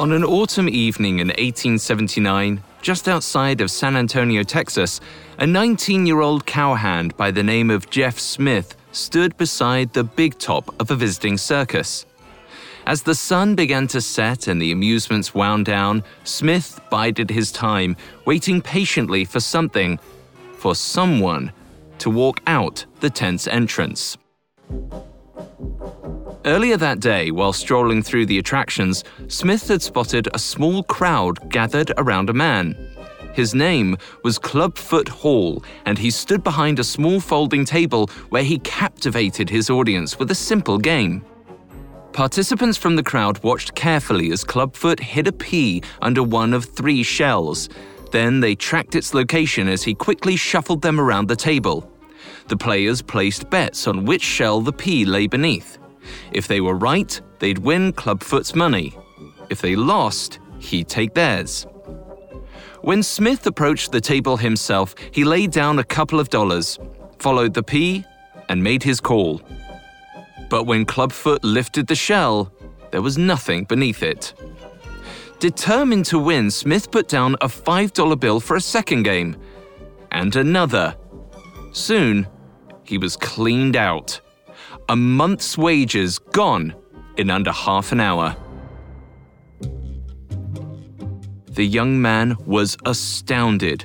On an autumn evening in 1879, just outside of San Antonio, Texas, a 19 year old cowhand by the name of Jeff Smith stood beside the big top of a visiting circus. As the sun began to set and the amusements wound down, Smith bided his time, waiting patiently for something, for someone, to walk out the tent's entrance. Earlier that day, while strolling through the attractions, Smith had spotted a small crowd gathered around a man. His name was Clubfoot Hall, and he stood behind a small folding table where he captivated his audience with a simple game. Participants from the crowd watched carefully as Clubfoot hid a pea under one of three shells. Then they tracked its location as he quickly shuffled them around the table. The players placed bets on which shell the pea lay beneath. If they were right, they'd win Clubfoot's money. If they lost, he'd take theirs. When Smith approached the table himself, he laid down a couple of dollars, followed the pea, and made his call. But when Clubfoot lifted the shell, there was nothing beneath it. Determined to win, Smith put down a $5 bill for a second game, and another. Soon, he was cleaned out a month's wages gone in under half an hour. The young man was astounded.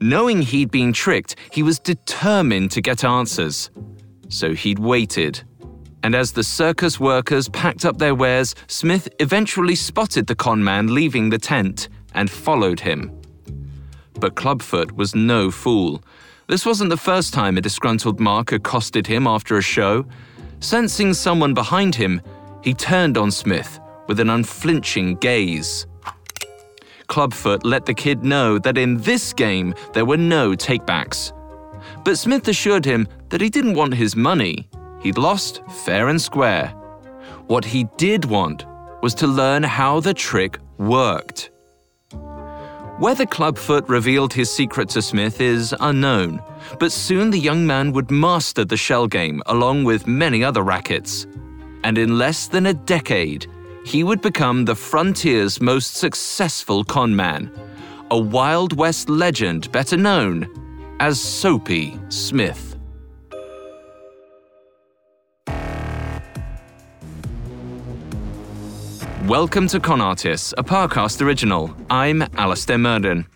Knowing he'd been tricked, he was determined to get answers. So he'd waited. And as the circus workers packed up their wares, Smith eventually spotted the con man leaving the tent and followed him. But Clubfoot was no fool. This wasn't the first time a disgruntled Mark accosted him after a show. Sensing someone behind him, he turned on Smith with an unflinching gaze. Clubfoot let the kid know that in this game there were no takebacks. But Smith assured him that he didn't want his money. He'd lost fair and square. What he did want was to learn how the trick worked. Whether Clubfoot revealed his secret to Smith is unknown, but soon the young man would master the shell game along with many other rackets. And in less than a decade, he would become the frontier's most successful conman, a Wild West legend better known as Soapy Smith. Welcome to Con Artists, a Parcast original. I'm Alastair Murden.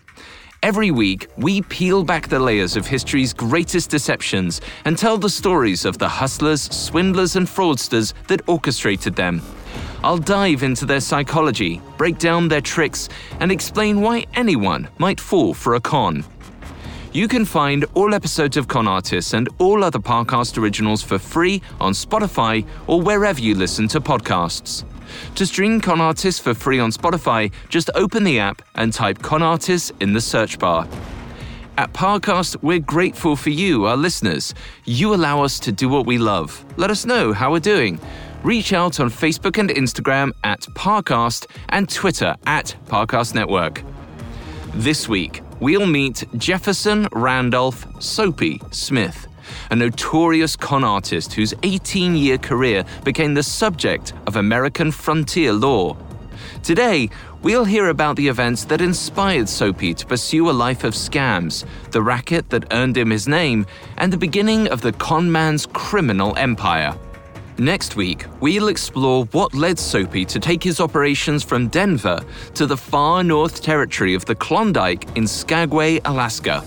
Every week, we peel back the layers of history's greatest deceptions and tell the stories of the hustlers, swindlers, and fraudsters that orchestrated them. I'll dive into their psychology, break down their tricks, and explain why anyone might fall for a con. You can find all episodes of Con Artists and all other Parcast originals for free on Spotify or wherever you listen to podcasts. To stream Con Artists for free on Spotify, just open the app and type Con Artists in the search bar. At Parcast, we're grateful for you, our listeners. You allow us to do what we love. Let us know how we're doing. reach out on Facebook and Instagram at Parcast and Twitter at Parcast Network. This week, we'll meet Jefferson Randolph Soapy Smith, a notorious con artist whose 18 year career became the subject of American frontier law. Today, we'll hear about the events that inspired Soapy to pursue a life of scams, the racket that earned him his name, and the beginning of the conman's criminal empire. Next week, we'll explore what led Soapy to take his operations from Denver to the far north territory of the Klondike in Skagway, Alaska.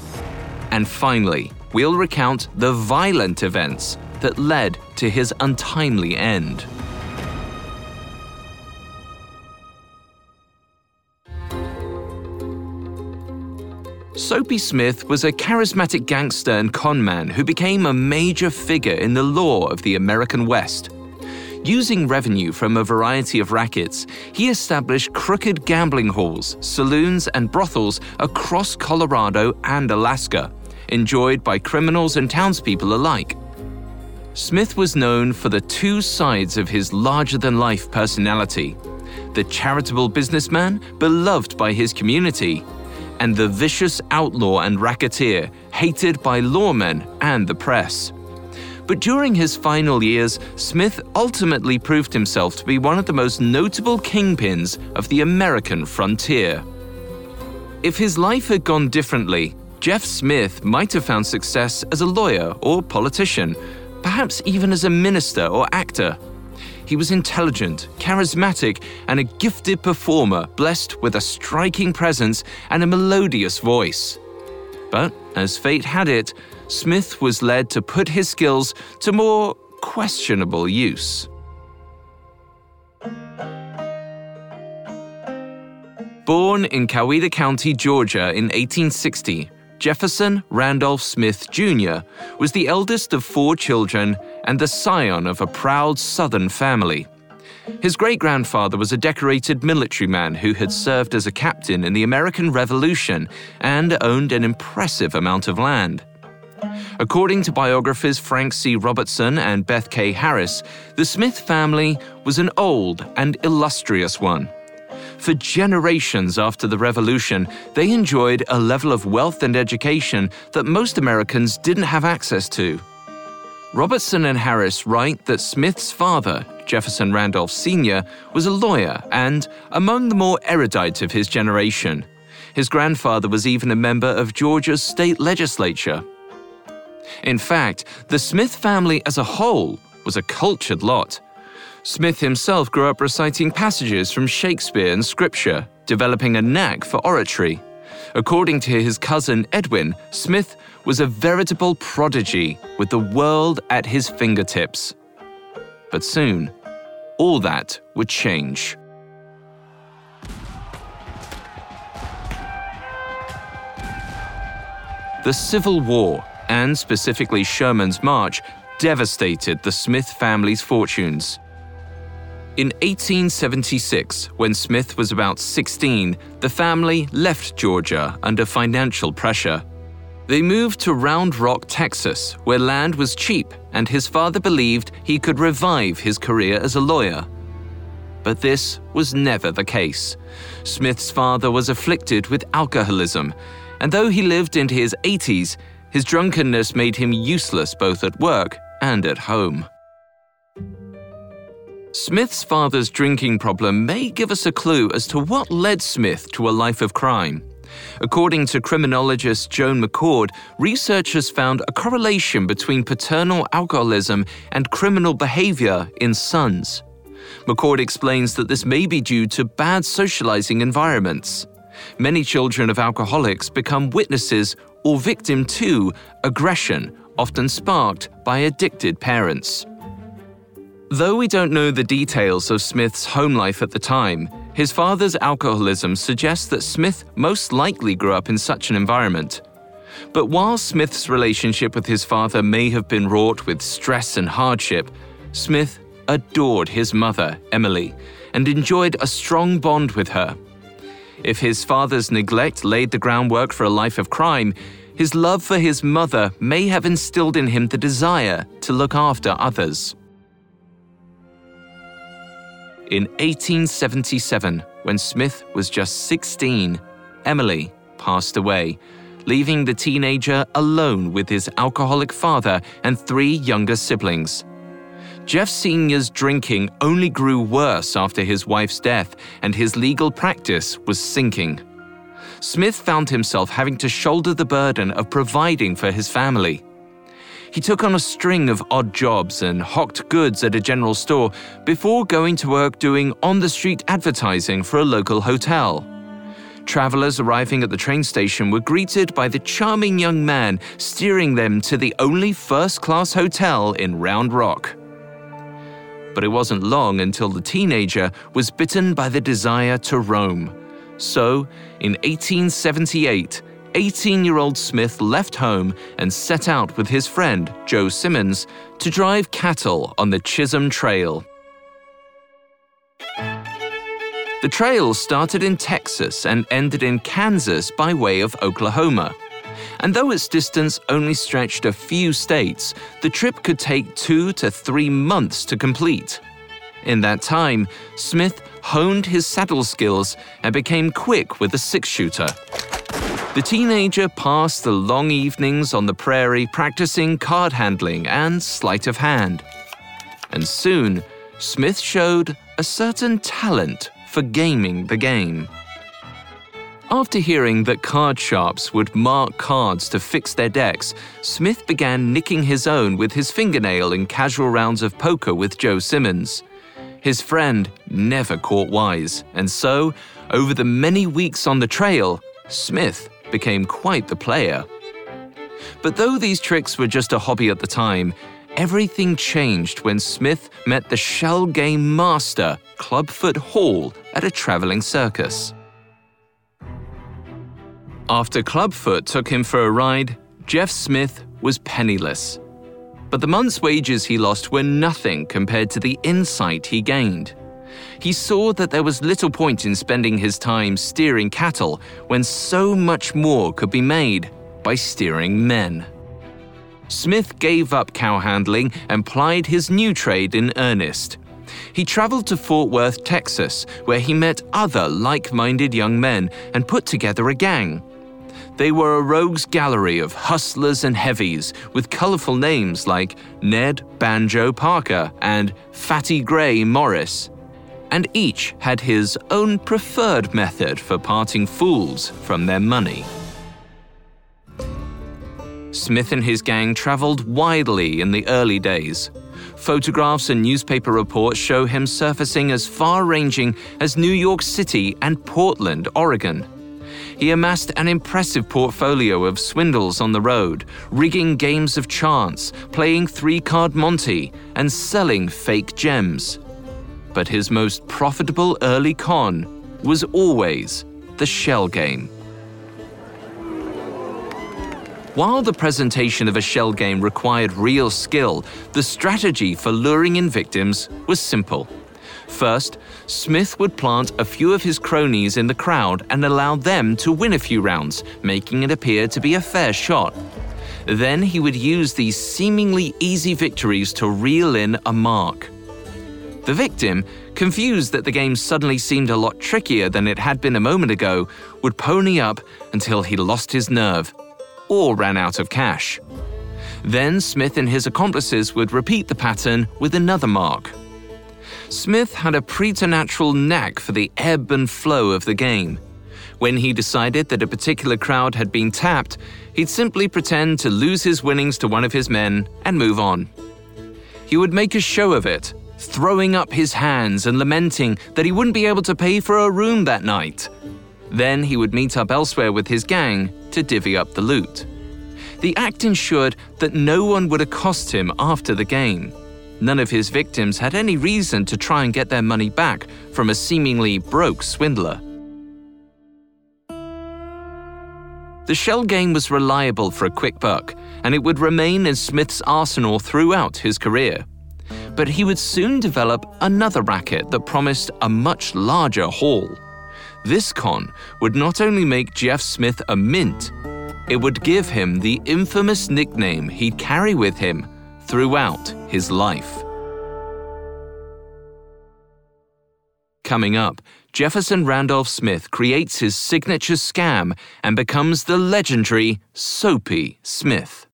And finally, we'll recount the violent events that led to his untimely end. Soapy Smith was a charismatic gangster and conman who became a major figure in the law of the American West. Using revenue from a variety of rackets, he established crooked gambling halls, saloons, and brothels across Colorado and Alaska, enjoyed by criminals and townspeople alike. Smith was known for the two sides of his larger than life personality the charitable businessman beloved by his community, and the vicious outlaw and racketeer hated by lawmen and the press. But during his final years, Smith ultimately proved himself to be one of the most notable kingpins of the American frontier. If his life had gone differently, Jeff Smith might have found success as a lawyer or politician, perhaps even as a minister or actor. He was intelligent, charismatic, and a gifted performer, blessed with a striking presence and a melodious voice. But, as fate had it, Smith was led to put his skills to more questionable use. Born in Coweta County, Georgia in 1860, Jefferson Randolph Smith Jr. was the eldest of four children and the scion of a proud Southern family. His great grandfather was a decorated military man who had served as a captain in the American Revolution and owned an impressive amount of land. According to biographers Frank C. Robertson and Beth K. Harris, the Smith family was an old and illustrious one. For generations after the Revolution, they enjoyed a level of wealth and education that most Americans didn't have access to. Robertson and Harris write that Smith's father, Jefferson Randolph Sr., was a lawyer and among the more erudite of his generation. His grandfather was even a member of Georgia's state legislature. In fact, the Smith family as a whole was a cultured lot. Smith himself grew up reciting passages from Shakespeare and Scripture, developing a knack for oratory. According to his cousin Edwin, Smith was a veritable prodigy with the world at his fingertips. But soon, all that would change. The Civil War, and specifically Sherman's March, devastated the Smith family's fortunes. In 1876, when Smith was about 16, the family left Georgia under financial pressure. They moved to Round Rock, Texas, where land was cheap and his father believed he could revive his career as a lawyer. But this was never the case. Smith's father was afflicted with alcoholism, and though he lived into his 80s, his drunkenness made him useless both at work and at home. Smith's father's drinking problem may give us a clue as to what led Smith to a life of crime. According to criminologist Joan McCord, researchers found a correlation between paternal alcoholism and criminal behavior in sons. McCord explains that this may be due to bad socializing environments. Many children of alcoholics become witnesses or victim to aggression, often sparked by addicted parents. Though we don't know the details of Smith's home life at the time, his father's alcoholism suggests that Smith most likely grew up in such an environment. But while Smith's relationship with his father may have been wrought with stress and hardship, Smith adored his mother, Emily, and enjoyed a strong bond with her. If his father's neglect laid the groundwork for a life of crime, his love for his mother may have instilled in him the desire to look after others. In 1877, when Smith was just 16, Emily passed away, leaving the teenager alone with his alcoholic father and three younger siblings. Jeff Sr.'s drinking only grew worse after his wife's death, and his legal practice was sinking. Smith found himself having to shoulder the burden of providing for his family. He took on a string of odd jobs and hawked goods at a general store before going to work doing on the street advertising for a local hotel. Travelers arriving at the train station were greeted by the charming young man steering them to the only first class hotel in Round Rock. But it wasn't long until the teenager was bitten by the desire to roam. So, in 1878, 18 year old Smith left home and set out with his friend, Joe Simmons, to drive cattle on the Chisholm Trail. The trail started in Texas and ended in Kansas by way of Oklahoma. And though its distance only stretched a few states, the trip could take two to three months to complete. In that time, Smith honed his saddle skills and became quick with a six shooter. The teenager passed the long evenings on the prairie practicing card handling and sleight of hand. And soon, Smith showed a certain talent for gaming the game. After hearing that card sharps would mark cards to fix their decks, Smith began nicking his own with his fingernail in casual rounds of poker with Joe Simmons. His friend never caught wise, and so, over the many weeks on the trail, Smith became quite the player. But though these tricks were just a hobby at the time, everything changed when Smith met the shell game master, Clubfoot Hall, at a traveling circus. After Clubfoot took him for a ride, Jeff Smith was penniless. But the month's wages he lost were nothing compared to the insight he gained. He saw that there was little point in spending his time steering cattle when so much more could be made by steering men. Smith gave up cow handling and plied his new trade in earnest. He traveled to Fort Worth, Texas, where he met other like minded young men and put together a gang. They were a rogues gallery of hustlers and heavies with colorful names like Ned Banjo Parker and Fatty Gray Morris. And each had his own preferred method for parting fools from their money. Smith and his gang traveled widely in the early days. Photographs and newspaper reports show him surfacing as far ranging as New York City and Portland, Oregon. He amassed an impressive portfolio of swindles on the road, rigging games of chance, playing three card Monte, and selling fake gems. But his most profitable early con was always the shell game. While the presentation of a shell game required real skill, the strategy for luring in victims was simple. First, Smith would plant a few of his cronies in the crowd and allow them to win a few rounds, making it appear to be a fair shot. Then he would use these seemingly easy victories to reel in a mark. The victim, confused that the game suddenly seemed a lot trickier than it had been a moment ago, would pony up until he lost his nerve or ran out of cash. Then Smith and his accomplices would repeat the pattern with another mark. Smith had a preternatural knack for the ebb and flow of the game. When he decided that a particular crowd had been tapped, he'd simply pretend to lose his winnings to one of his men and move on. He would make a show of it, throwing up his hands and lamenting that he wouldn't be able to pay for a room that night. Then he would meet up elsewhere with his gang to divvy up the loot. The act ensured that no one would accost him after the game. None of his victims had any reason to try and get their money back from a seemingly broke swindler. The shell game was reliable for a quick buck, and it would remain in Smith's arsenal throughout his career. But he would soon develop another racket that promised a much larger haul. This con would not only make Jeff Smith a mint, it would give him the infamous nickname he'd carry with him throughout his life. Coming up, Jefferson Randolph Smith creates his signature scam and becomes the legendary Soapy Smith.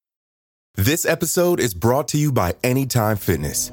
This episode is brought to you by Anytime Fitness.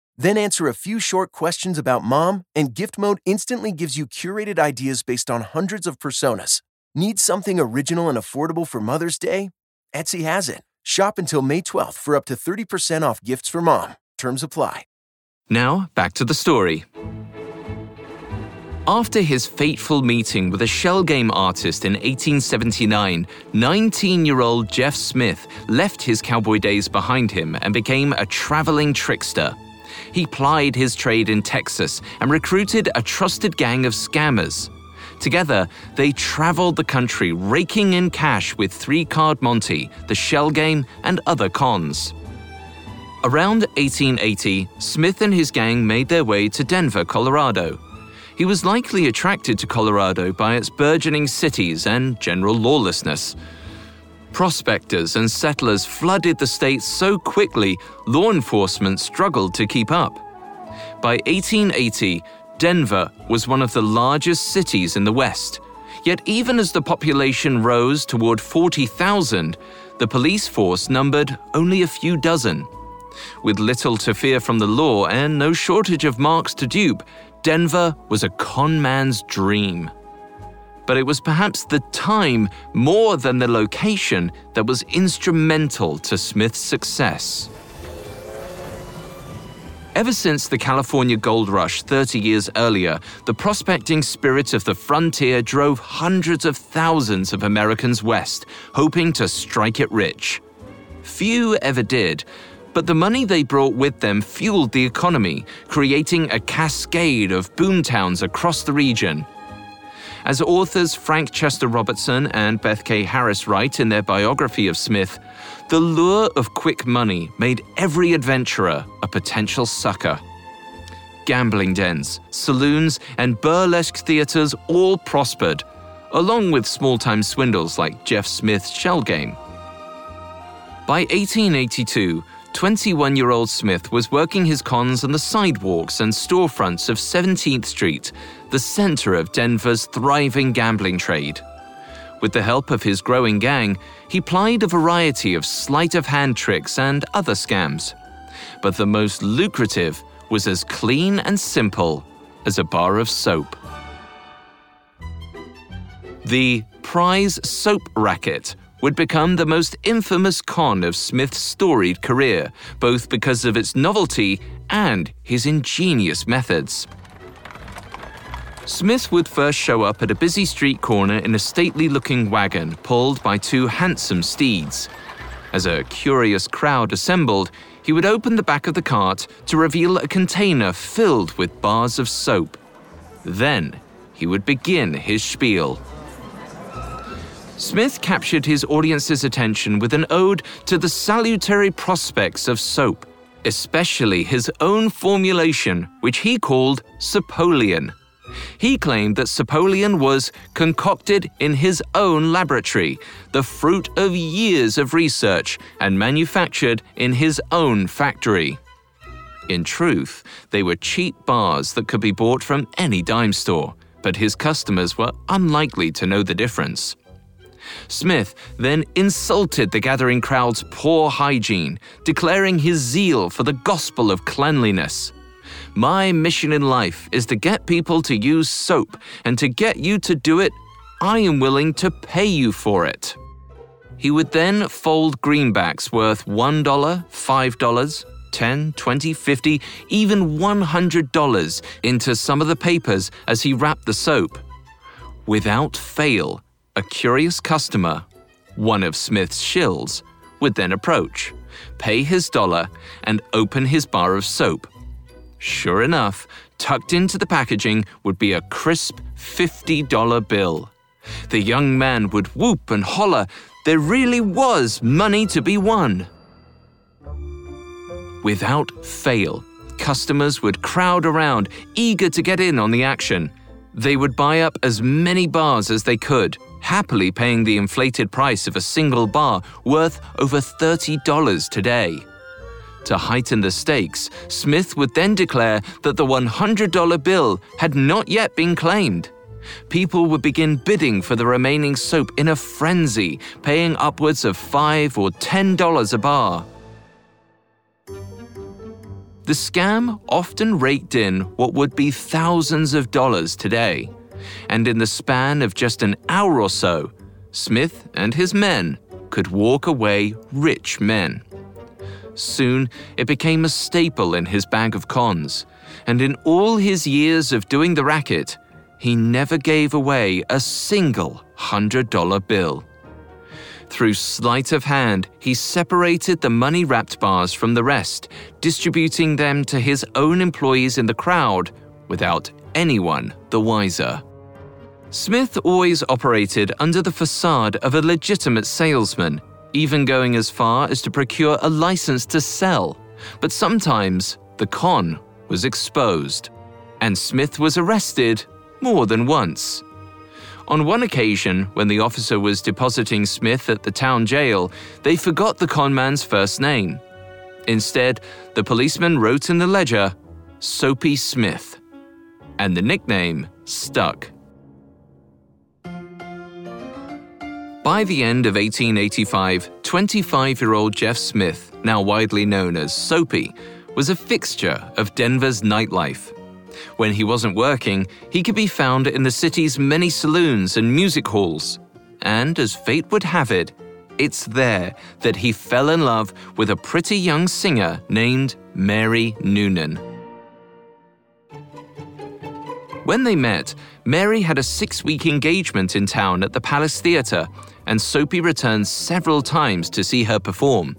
Then answer a few short questions about mom, and gift mode instantly gives you curated ideas based on hundreds of personas. Need something original and affordable for Mother's Day? Etsy has it. Shop until May 12th for up to 30% off gifts for mom. Terms apply. Now, back to the story. After his fateful meeting with a shell game artist in 1879, 19 year old Jeff Smith left his cowboy days behind him and became a traveling trickster. He plied his trade in Texas and recruited a trusted gang of scammers. Together, they traveled the country raking in cash with Three Card Monte, the shell game, and other cons. Around 1880, Smith and his gang made their way to Denver, Colorado. He was likely attracted to Colorado by its burgeoning cities and general lawlessness. Prospectors and settlers flooded the state so quickly, law enforcement struggled to keep up. By 1880, Denver was one of the largest cities in the West. Yet, even as the population rose toward 40,000, the police force numbered only a few dozen. With little to fear from the law and no shortage of marks to dupe, Denver was a con man's dream. But it was perhaps the time more than the location that was instrumental to Smith's success. Ever since the California gold rush 30 years earlier, the prospecting spirit of the frontier drove hundreds of thousands of Americans west, hoping to strike it rich. Few ever did, but the money they brought with them fueled the economy, creating a cascade of boomtowns across the region. As authors Frank Chester Robertson and Beth K. Harris write in their biography of Smith, the lure of quick money made every adventurer a potential sucker. Gambling dens, saloons, and burlesque theaters all prospered, along with small time swindles like Jeff Smith's shell game. By 1882, 21 year old Smith was working his cons on the sidewalks and storefronts of 17th Street, the center of Denver's thriving gambling trade. With the help of his growing gang, he plied a variety of sleight of hand tricks and other scams. But the most lucrative was as clean and simple as a bar of soap. The prize soap racket would become the most infamous con of Smith's storied career, both because of its novelty and his ingenious methods. Smith would first show up at a busy street corner in a stately looking wagon pulled by two handsome steeds. As a curious crowd assembled, he would open the back of the cart to reveal a container filled with bars of soap. Then he would begin his spiel. Smith captured his audience's attention with an ode to the salutary prospects of soap, especially his own formulation, which he called Soapoleon. He claimed that Soapoleon was concocted in his own laboratory, the fruit of years of research, and manufactured in his own factory. In truth, they were cheap bars that could be bought from any dime store, but his customers were unlikely to know the difference. Smith then insulted the gathering crowd's poor hygiene, declaring his zeal for the gospel of cleanliness. My mission in life is to get people to use soap and to get you to do it I am willing to pay you for it. He would then fold greenbacks worth $1, $5, 10, 20, 50, even $100 into some of the papers as he wrapped the soap. Without fail, a curious customer, one of Smith's shills, would then approach, pay his dollar, and open his bar of soap. Sure enough, tucked into the packaging would be a crisp $50 bill. The young man would whoop and holler, there really was money to be won. Without fail, customers would crowd around, eager to get in on the action. They would buy up as many bars as they could, happily paying the inflated price of a single bar worth over $30 today. To heighten the stakes, Smith would then declare that the $100 bill had not yet been claimed. People would begin bidding for the remaining soap in a frenzy, paying upwards of 5 or $10 a bar. The scam often raked in what would be thousands of dollars today. And in the span of just an hour or so, Smith and his men could walk away rich men. Soon, it became a staple in his bag of cons, and in all his years of doing the racket, he never gave away a single $100 bill. Through sleight of hand, he separated the money wrapped bars from the rest, distributing them to his own employees in the crowd without anyone the wiser. Smith always operated under the facade of a legitimate salesman, even going as far as to procure a license to sell. But sometimes the con was exposed, and Smith was arrested more than once. On one occasion, when the officer was depositing Smith at the town jail, they forgot the conman's first name. Instead, the policeman wrote in the ledger, Soapy Smith, and the nickname stuck. By the end of 1885, 25 year old Jeff Smith, now widely known as Soapy, was a fixture of Denver's nightlife. When he wasn't working, he could be found in the city's many saloons and music halls. And as fate would have it, it's there that he fell in love with a pretty young singer named Mary Noonan. When they met, Mary had a six week engagement in town at the Palace Theatre, and Soapy returned several times to see her perform.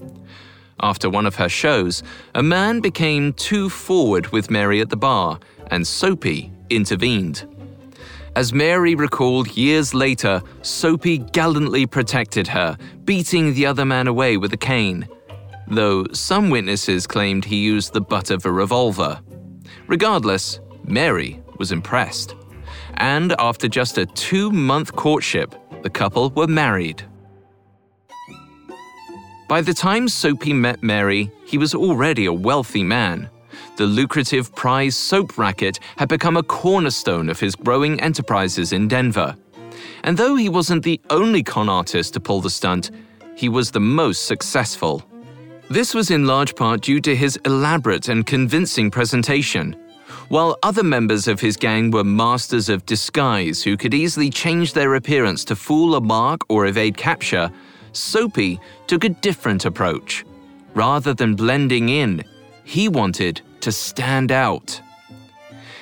After one of her shows, a man became too forward with Mary at the bar, and Soapy intervened. As Mary recalled years later, Soapy gallantly protected her, beating the other man away with a cane. Though some witnesses claimed he used the butt of a revolver. Regardless, Mary was impressed. And after just a two month courtship, the couple were married. By the time Soapy met Mary, he was already a wealthy man. The lucrative prize soap racket had become a cornerstone of his growing enterprises in Denver. And though he wasn't the only con artist to pull the stunt, he was the most successful. This was in large part due to his elaborate and convincing presentation. While other members of his gang were masters of disguise who could easily change their appearance to fool a mark or evade capture, Soapy took a different approach. Rather than blending in, he wanted to stand out.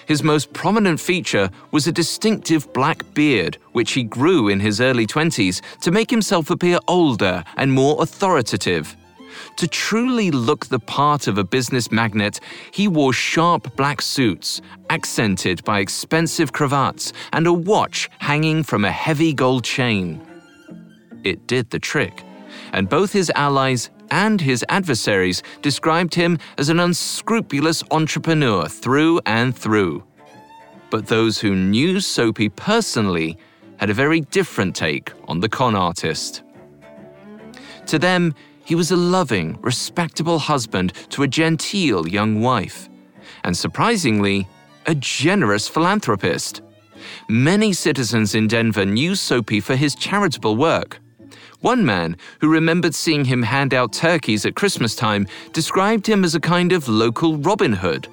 His most prominent feature was a distinctive black beard, which he grew in his early 20s to make himself appear older and more authoritative. To truly look the part of a business magnate, he wore sharp black suits, accented by expensive cravats, and a watch hanging from a heavy gold chain. It did the trick, and both his allies and his adversaries described him as an unscrupulous entrepreneur through and through. But those who knew Soapy personally had a very different take on the con artist. To them, he was a loving, respectable husband to a genteel young wife, and surprisingly, a generous philanthropist. Many citizens in Denver knew Soapy for his charitable work. One man, who remembered seeing him hand out turkeys at Christmas time, described him as a kind of local Robin Hood.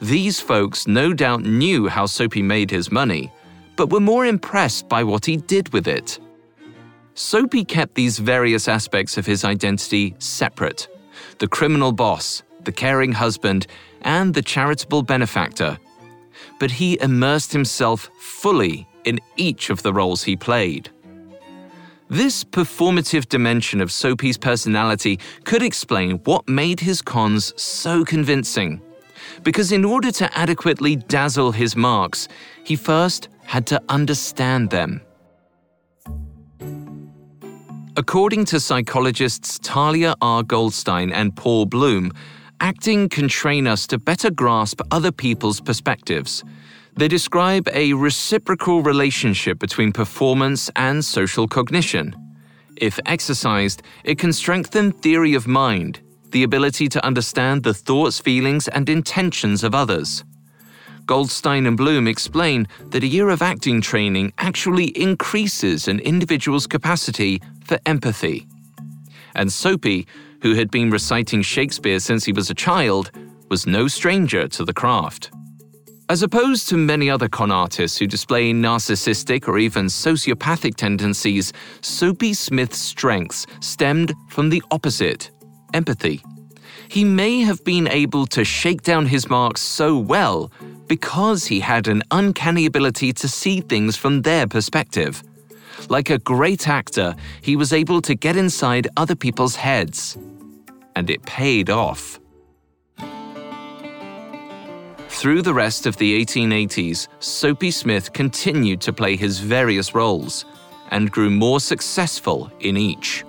These folks no doubt knew how Soapy made his money, but were more impressed by what he did with it. Soapy kept these various aspects of his identity separate the criminal boss, the caring husband, and the charitable benefactor. But he immersed himself fully in each of the roles he played. This performative dimension of Soapy's personality could explain what made his cons so convincing. Because in order to adequately dazzle his marks, he first had to understand them. According to psychologists Thalia R. Goldstein and Paul Bloom, acting can train us to better grasp other people's perspectives. They describe a reciprocal relationship between performance and social cognition. If exercised, it can strengthen theory of mind, the ability to understand the thoughts, feelings, and intentions of others. Goldstein and Bloom explain that a year of acting training actually increases an individual's capacity for empathy. And Soapy, who had been reciting Shakespeare since he was a child, was no stranger to the craft. As opposed to many other con artists who display narcissistic or even sociopathic tendencies, Soapy Smith's strengths stemmed from the opposite empathy. He may have been able to shake down his marks so well because he had an uncanny ability to see things from their perspective. Like a great actor, he was able to get inside other people's heads. And it paid off. Through the rest of the 1880s, Soapy Smith continued to play his various roles and grew more successful in each.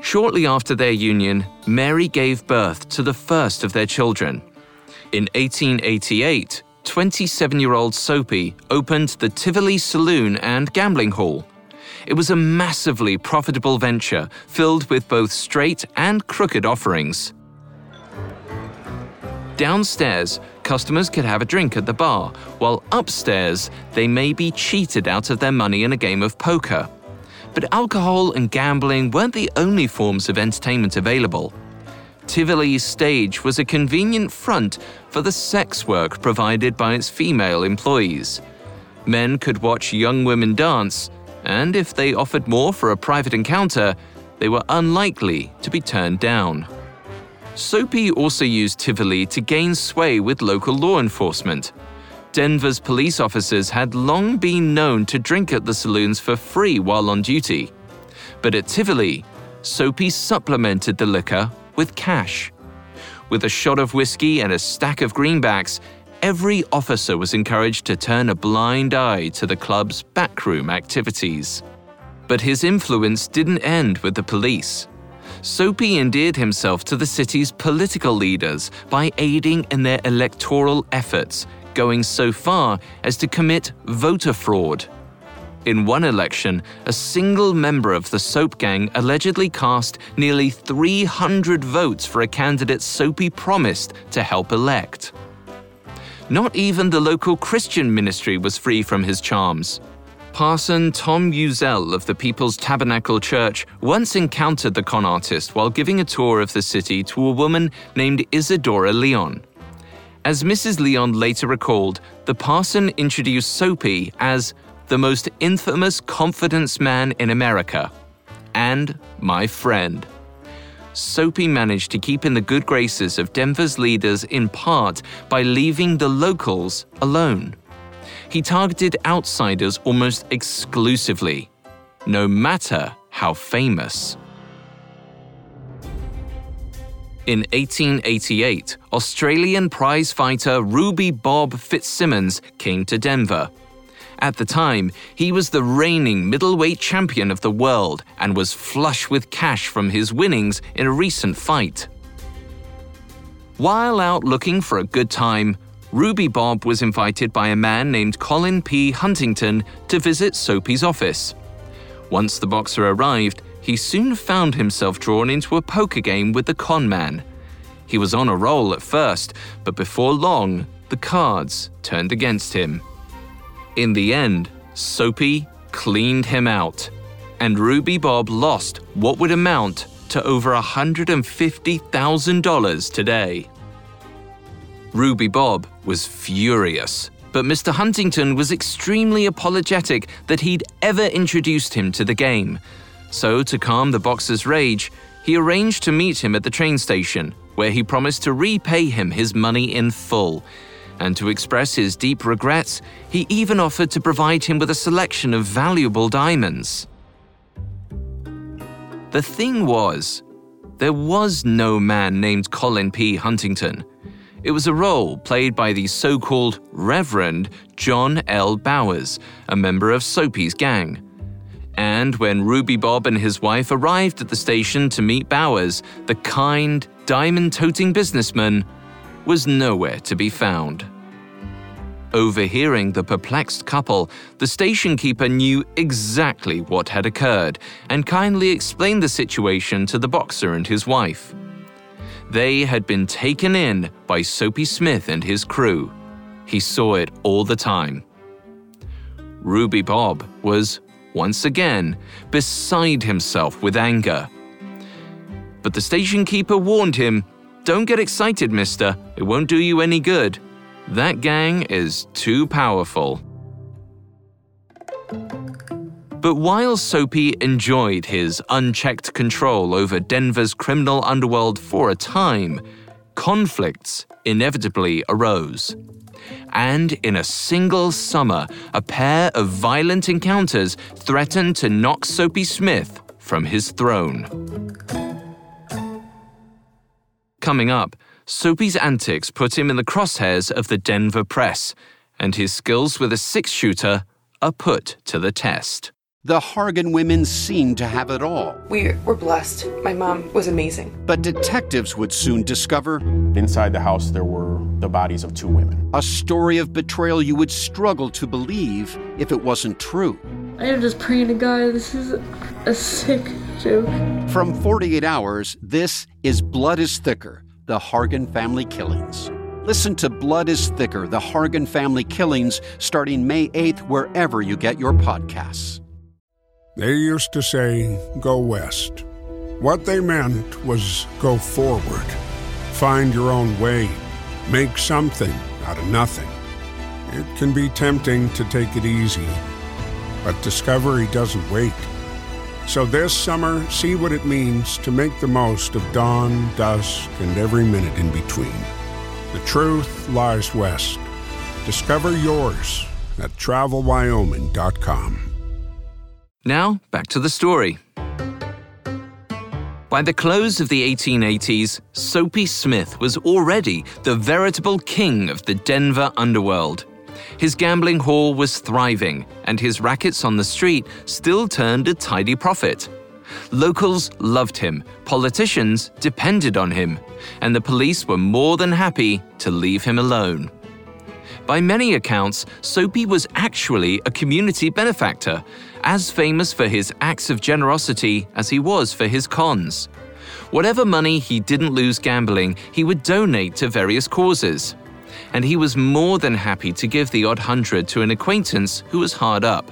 Shortly after their union, Mary gave birth to the first of their children. In 1888, 27 year old Soapy opened the Tivoli Saloon and Gambling Hall. It was a massively profitable venture filled with both straight and crooked offerings. Downstairs, customers could have a drink at the bar, while upstairs, they may be cheated out of their money in a game of poker. But alcohol and gambling weren't the only forms of entertainment available. Tivoli's stage was a convenient front for the sex work provided by its female employees. Men could watch young women dance, and if they offered more for a private encounter, they were unlikely to be turned down. Soapy also used Tivoli to gain sway with local law enforcement. Denver's police officers had long been known to drink at the saloons for free while on duty. But at Tivoli, Soapy supplemented the liquor with cash. With a shot of whiskey and a stack of greenbacks, every officer was encouraged to turn a blind eye to the club's backroom activities. But his influence didn't end with the police. Soapy endeared himself to the city's political leaders by aiding in their electoral efforts, going so far as to commit voter fraud. In one election, a single member of the Soap Gang allegedly cast nearly 300 votes for a candidate Soapy promised to help elect. Not even the local Christian ministry was free from his charms. Parson Tom Uzzell of the People's Tabernacle Church once encountered the con artist while giving a tour of the city to a woman named Isadora Leon. As Mrs. Leon later recalled, the parson introduced Soapy as the most infamous confidence man in America, and my friend. Soapy managed to keep in the good graces of Denver's leaders in part by leaving the locals alone. He targeted outsiders almost exclusively, no matter how famous. In 1888, Australian prize fighter Ruby Bob Fitzsimmons came to Denver at the time, he was the reigning middleweight champion of the world and was flush with cash from his winnings in a recent fight. While out looking for a good time, Ruby Bob was invited by a man named Colin P. Huntington to visit Soapy's office. Once the boxer arrived, he soon found himself drawn into a poker game with the con man. He was on a roll at first, but before long, the cards turned against him. In the end, Soapy cleaned him out, and Ruby Bob lost what would amount to over $150,000 today. Ruby Bob was furious, but Mr. Huntington was extremely apologetic that he'd ever introduced him to the game. So, to calm the boxer's rage, he arranged to meet him at the train station, where he promised to repay him his money in full. And to express his deep regrets, he even offered to provide him with a selection of valuable diamonds. The thing was, there was no man named Colin P. Huntington. It was a role played by the so called Reverend John L. Bowers, a member of Soapy's gang. And when Ruby Bob and his wife arrived at the station to meet Bowers, the kind, diamond toting businessman was nowhere to be found. Overhearing the perplexed couple, the station keeper knew exactly what had occurred and kindly explained the situation to the boxer and his wife. They had been taken in by Soapy Smith and his crew. He saw it all the time. Ruby Bob was, once again, beside himself with anger. But the station keeper warned him Don't get excited, mister. It won't do you any good. That gang is too powerful. But while Soapy enjoyed his unchecked control over Denver's criminal underworld for a time, conflicts inevitably arose. And in a single summer, a pair of violent encounters threatened to knock Soapy Smith from his throne. Coming up, Soapy's antics put him in the crosshairs of the Denver press, and his skills with a six shooter are put to the test. The Hargan women seemed to have it all. We were blessed. My mom was amazing. But detectives would soon discover Inside the house, there were the bodies of two women. a story of betrayal you would struggle to believe if it wasn't true. I am just praying to God. This is a sick joke. From 48 Hours, this is Blood is Thicker The Hargan Family Killings. Listen to Blood is Thicker The Hargan Family Killings starting May 8th, wherever you get your podcasts. They used to say, go west. What they meant was go forward. Find your own way. Make something out of nothing. It can be tempting to take it easy, but discovery doesn't wait. So this summer, see what it means to make the most of dawn, dusk, and every minute in between. The truth lies west. Discover yours at travelwyoming.com. Now, back to the story. By the close of the 1880s, Soapy Smith was already the veritable king of the Denver underworld. His gambling hall was thriving, and his rackets on the street still turned a tidy profit. Locals loved him, politicians depended on him, and the police were more than happy to leave him alone. By many accounts, Soapy was actually a community benefactor, as famous for his acts of generosity as he was for his cons. Whatever money he didn't lose gambling, he would donate to various causes. And he was more than happy to give the odd hundred to an acquaintance who was hard up.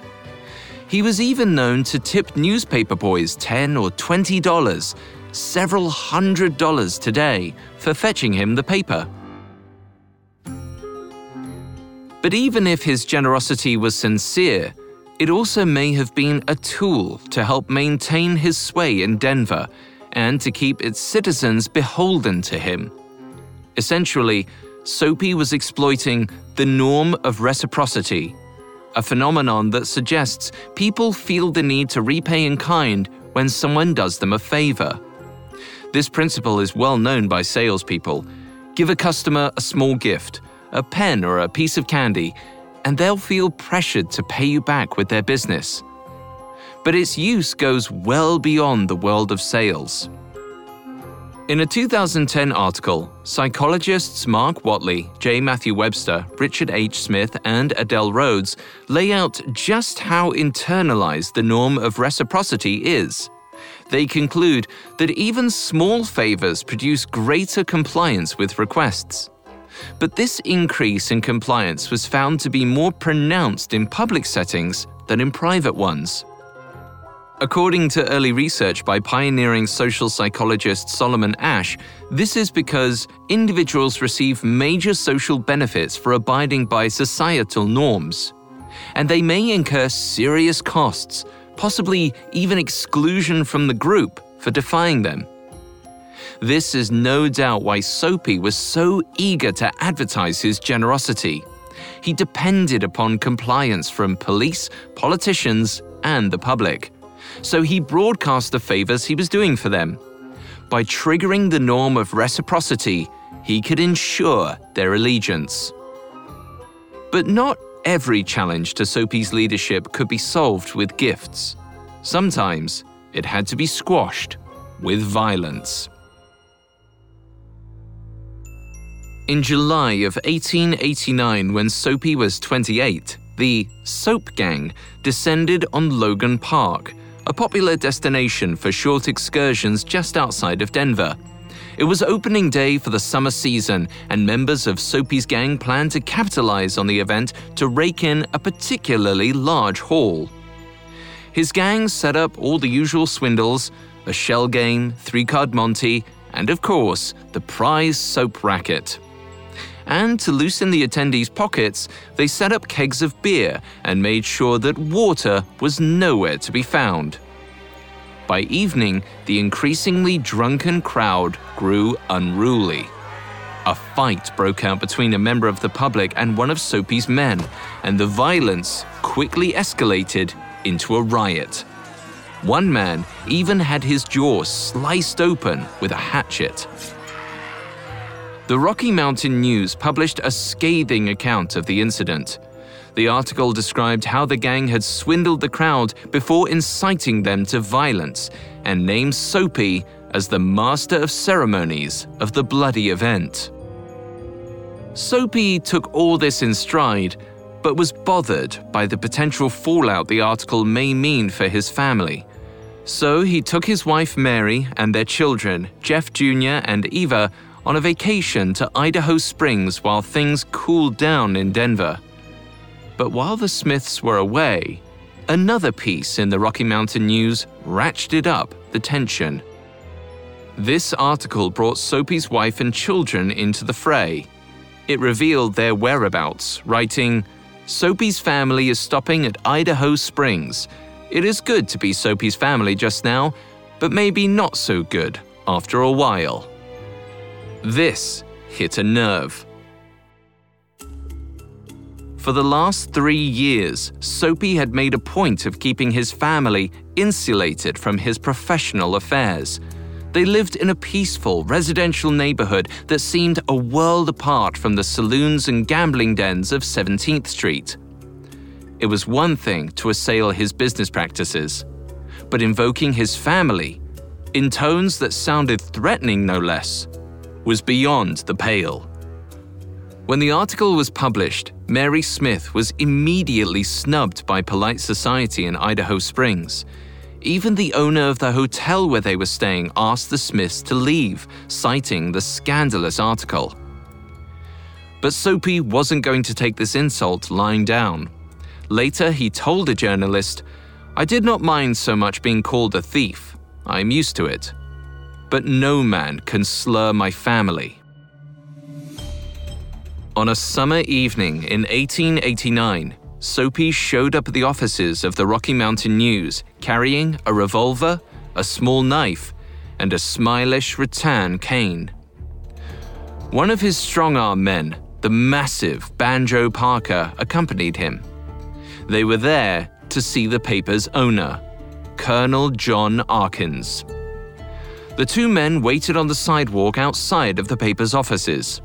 He was even known to tip newspaper boys 10 or 20 dollars, several hundred dollars today, for fetching him the paper. But even if his generosity was sincere, it also may have been a tool to help maintain his sway in Denver and to keep its citizens beholden to him. Essentially, Soapy was exploiting the norm of reciprocity, a phenomenon that suggests people feel the need to repay in kind when someone does them a favor. This principle is well known by salespeople. Give a customer a small gift, a pen or a piece of candy, and they'll feel pressured to pay you back with their business. But its use goes well beyond the world of sales. In a 2010 article, psychologists Mark Whatley, J. Matthew Webster, Richard H. Smith, and Adele Rhodes lay out just how internalized the norm of reciprocity is. They conclude that even small favors produce greater compliance with requests. But this increase in compliance was found to be more pronounced in public settings than in private ones. According to early research by pioneering social psychologist Solomon Asch, this is because individuals receive major social benefits for abiding by societal norms. And they may incur serious costs, possibly even exclusion from the group, for defying them. This is no doubt why Soapy was so eager to advertise his generosity. He depended upon compliance from police, politicians, and the public so he broadcast the favors he was doing for them. By triggering the norm of reciprocity, he could ensure their allegiance. But not every challenge to Soapy's leadership could be solved with gifts. Sometimes it had to be squashed with violence. In July of 1889, when Soapy was 28, the Soap Gang descended on Logan Park, a popular destination for short excursions just outside of Denver. It was opening day for the summer season, and members of Soapy's gang planned to capitalize on the event to rake in a particularly large haul. His gang set up all the usual swindles a shell game, three card Monte, and of course, the prize soap racket and to loosen the attendees' pockets, they set up kegs of beer and made sure that water was nowhere to be found. By evening, the increasingly drunken crowd grew unruly. A fight broke out between a member of the public and one of Soapy's men, and the violence quickly escalated into a riot. One man even had his jaw sliced open with a hatchet. The Rocky Mountain News published a scathing account of the incident. The article described how the gang had swindled the crowd before inciting them to violence and named Soapy as the master of ceremonies of the bloody event. Soapy took all this in stride, but was bothered by the potential fallout the article may mean for his family. So he took his wife Mary and their children, Jeff Jr. and Eva, on a vacation to Idaho Springs while things cooled down in Denver. But while the Smiths were away, another piece in the Rocky Mountain News ratcheted up the tension. This article brought Soapy's wife and children into the fray. It revealed their whereabouts, writing, Soapy's family is stopping at Idaho Springs. It is good to be Soapy's family just now, but maybe not so good after a while. This hit a nerve. For the last three years, Soapy had made a point of keeping his family insulated from his professional affairs. They lived in a peaceful residential neighborhood that seemed a world apart from the saloons and gambling dens of 17th Street. It was one thing to assail his business practices, but invoking his family, in tones that sounded threatening no less, was beyond the pale. When the article was published, Mary Smith was immediately snubbed by polite society in Idaho Springs. Even the owner of the hotel where they were staying asked the Smiths to leave, citing the scandalous article. But Soapy wasn't going to take this insult lying down. Later, he told a journalist, I did not mind so much being called a thief. I'm used to it but no man can slur my family. On a summer evening in 1889, Soapy showed up at the offices of the Rocky Mountain News carrying a revolver, a small knife, and a smilish rattan cane. One of his strong arm men, the massive Banjo Parker, accompanied him. They were there to see the paper's owner, Colonel John Arkins. The two men waited on the sidewalk outside of the paper's offices.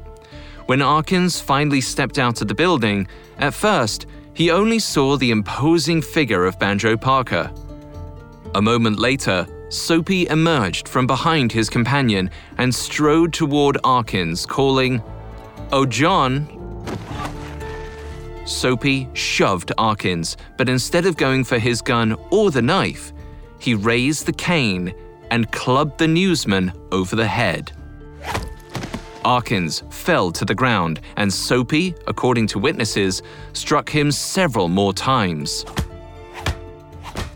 When Arkins finally stepped out of the building, at first, he only saw the imposing figure of Banjo Parker. A moment later, Soapy emerged from behind his companion and strode toward Arkins, calling, Oh, John! Soapy shoved Arkins, but instead of going for his gun or the knife, he raised the cane and clubbed the newsman over the head. Arkins fell to the ground, and Soapy, according to witnesses, struck him several more times.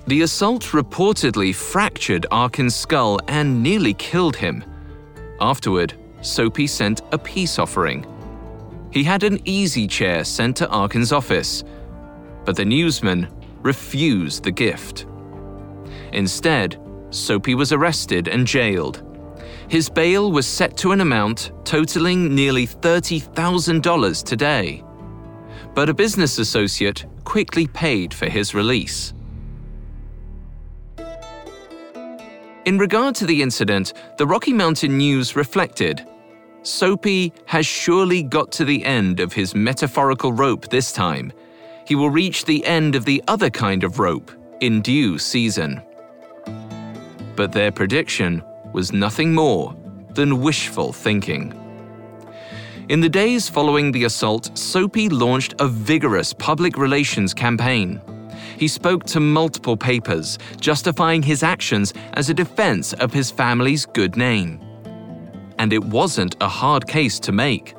The assault reportedly fractured Arkin's skull and nearly killed him. Afterward, Soapy sent a peace offering. He had an easy chair sent to Arkin's office, but the newsman refused the gift. Instead, Soapy was arrested and jailed. His bail was set to an amount totaling nearly $30,000 today. But a business associate quickly paid for his release. In regard to the incident, the Rocky Mountain News reflected Soapy has surely got to the end of his metaphorical rope this time. He will reach the end of the other kind of rope in due season. But their prediction was nothing more than wishful thinking. In the days following the assault, Soapy launched a vigorous public relations campaign. He spoke to multiple papers, justifying his actions as a defense of his family's good name. And it wasn't a hard case to make.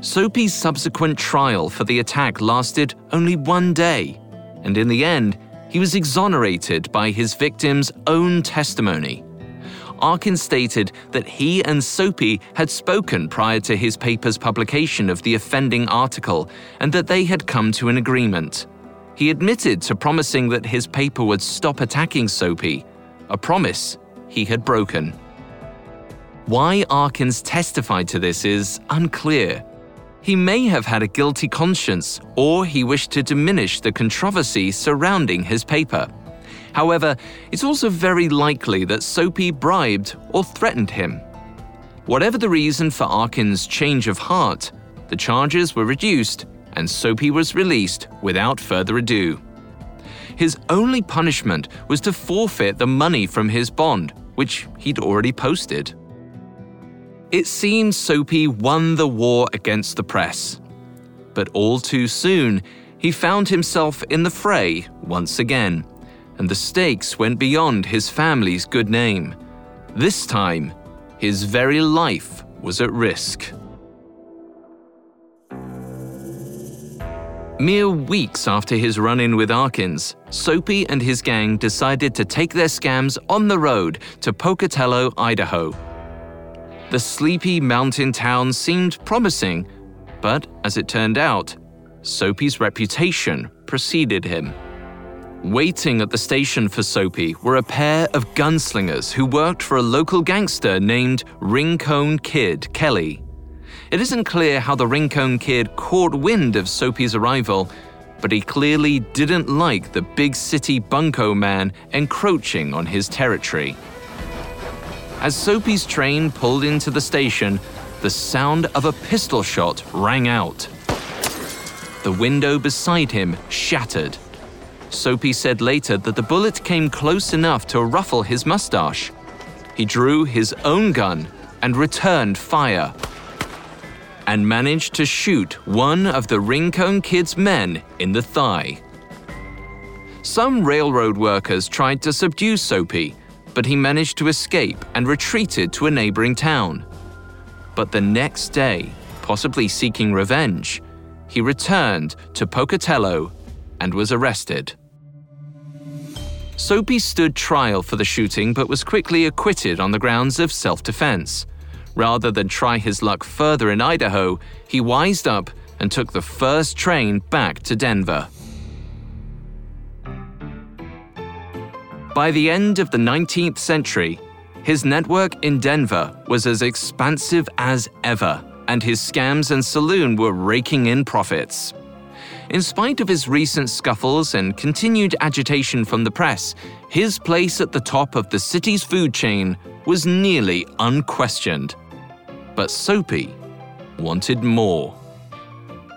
Soapy's subsequent trial for the attack lasted only one day, and in the end, he was exonerated by his victim's own testimony. Arkin stated that he and Soapy had spoken prior to his paper's publication of the offending article and that they had come to an agreement. He admitted to promising that his paper would stop attacking Soapy, a promise he had broken. Why Arkins testified to this is unclear. He may have had a guilty conscience, or he wished to diminish the controversy surrounding his paper. However, it's also very likely that Soapy bribed or threatened him. Whatever the reason for Arkin's change of heart, the charges were reduced and Soapy was released without further ado. His only punishment was to forfeit the money from his bond, which he'd already posted. It seems Soapy won the war against the press. But all too soon, he found himself in the fray once again, and the stakes went beyond his family's good name. This time, his very life was at risk. Mere weeks after his run in with Arkins, Soapy and his gang decided to take their scams on the road to Pocatello, Idaho. The sleepy mountain town seemed promising, but as it turned out, Soapy's reputation preceded him. Waiting at the station for Soapy were a pair of gunslingers who worked for a local gangster named Rincone Kid Kelly. It isn't clear how the Rincone Kid caught wind of Soapy's arrival, but he clearly didn't like the big city bunco man encroaching on his territory. As Soapy's train pulled into the station, the sound of a pistol shot rang out. The window beside him shattered. Soapy said later that the bullet came close enough to ruffle his mustache. He drew his own gun and returned fire, and managed to shoot one of the Rincone Kid's men in the thigh. Some railroad workers tried to subdue Soapy, but he managed to escape and retreated to a neighboring town. But the next day, possibly seeking revenge, he returned to Pocatello and was arrested. Soapy stood trial for the shooting but was quickly acquitted on the grounds of self defense. Rather than try his luck further in Idaho, he wised up and took the first train back to Denver. By the end of the 19th century, his network in Denver was as expansive as ever, and his scams and saloon were raking in profits. In spite of his recent scuffles and continued agitation from the press, his place at the top of the city's food chain was nearly unquestioned. But Soapy wanted more.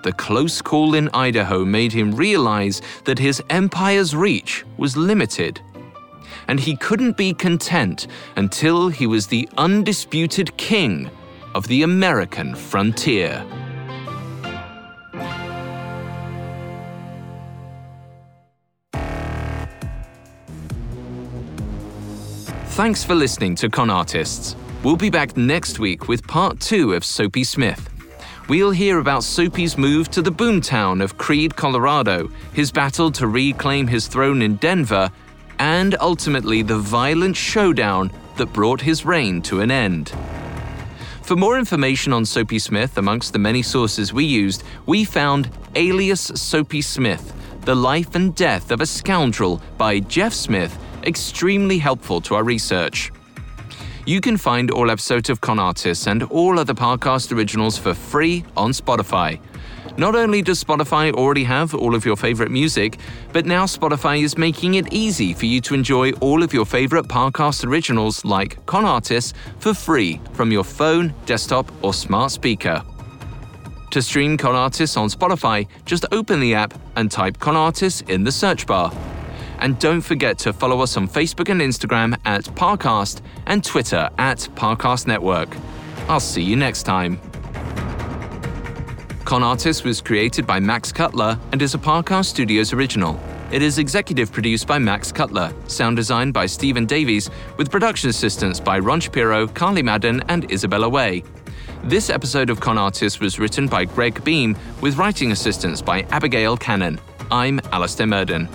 The close call in Idaho made him realize that his empire's reach was limited and he couldn't be content until he was the undisputed king of the American frontier. Thanks for listening to Con Artists. We'll be back next week with part two of Soapy Smith. We'll hear about Soapy's move to the boomtown of Creede, Colorado, his battle to reclaim his throne in Denver, and ultimately the violent showdown that brought his reign to an end. For more information on Soapy Smith, amongst the many sources we used, we found Alias Soapy Smith The Life and Death of a Scoundrel by Jeff Smith extremely helpful to our research. You can find all episodes of Con Artists and all other podcast originals for free on Spotify. Not only does Spotify already have all of your favorite music, but now Spotify is making it easy for you to enjoy all of your favorite Parcast originals like Con Artists for free from your phone, desktop, or smart speaker. To stream Con Artists on Spotify, just open the app and type Con Artists in the search bar. And don't forget to follow us on Facebook and Instagram at Parcast and Twitter at Parcast Network. I'll see you next time. Con Artist was created by Max Cutler and is a Parcast Studios original. It is executive produced by Max Cutler, sound designed by Stephen Davies, with production assistance by Ron Shapiro, Carly Madden, and Isabella Way. This episode of Con Artist was written by Greg Beam, with writing assistance by Abigail Cannon. I'm Alastair Murden.